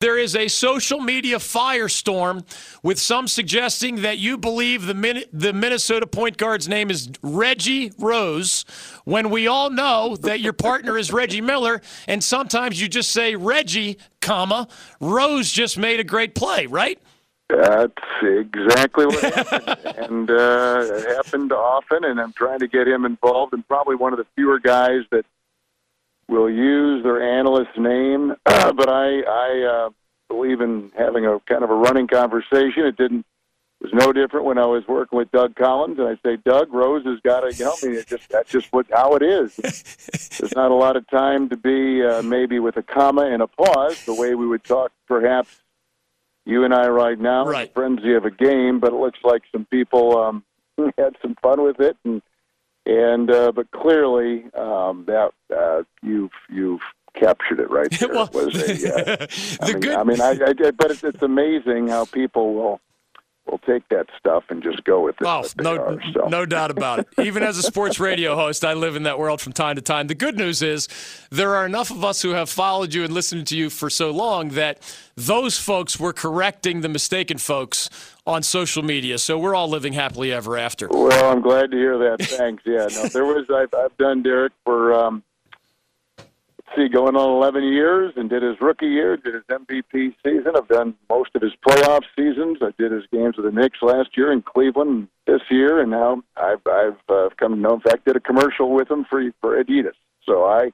There is a social media firestorm with some suggesting that you believe the, Min- the Minnesota point guard's name is Reggie Rose, when we all know that your partner is Reggie Miller, and sometimes you just say Reggie, comma Rose just made a great play, right? That's exactly what happened, and uh, it happened often. And I'm trying to get him involved, and probably one of the fewer guys that will use their analyst's name. but I, I uh, believe in having a kind of a running conversation. It didn't it was no different when I was working with Doug Collins, and I say, Doug Rose has got to help me. It just that's just what how it is. There's not a lot of time to be uh, maybe with a comma and a pause, the way we would talk perhaps you and I right now, right. frenzy of a game. But it looks like some people um, had some fun with it, and and uh, but clearly um, that uh, you've you've captured it right there. well, it was a, uh, I the mean, good. I mean, I, I, but it's, it's amazing how people will will take that stuff and just go with it. Oh, no, are, so. no doubt about it. Even as a sports radio host, I live in that world from time to time. The good news is there are enough of us who have followed you and listened to you for so long that those folks were correcting the mistaken folks on social media. So we're all living happily ever after. Well, I'm glad to hear that. Thanks. Yeah, no, there was I've, I've done Derrick for um, see, going on 11 years, and did his rookie year, did his MVP season. I've done most of his playoff seasons. I did his games with the Knicks last year in Cleveland this year, and now I've I've uh, come to know. In fact, did a commercial with him for for Adidas. So I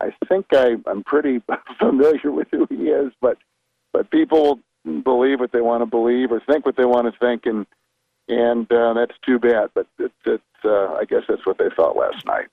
I think I I'm pretty familiar with who he is, but but people believe what they want to believe or think what they want to think, and and uh, that's too bad. But it, it's uh, I guess that's what they thought last night.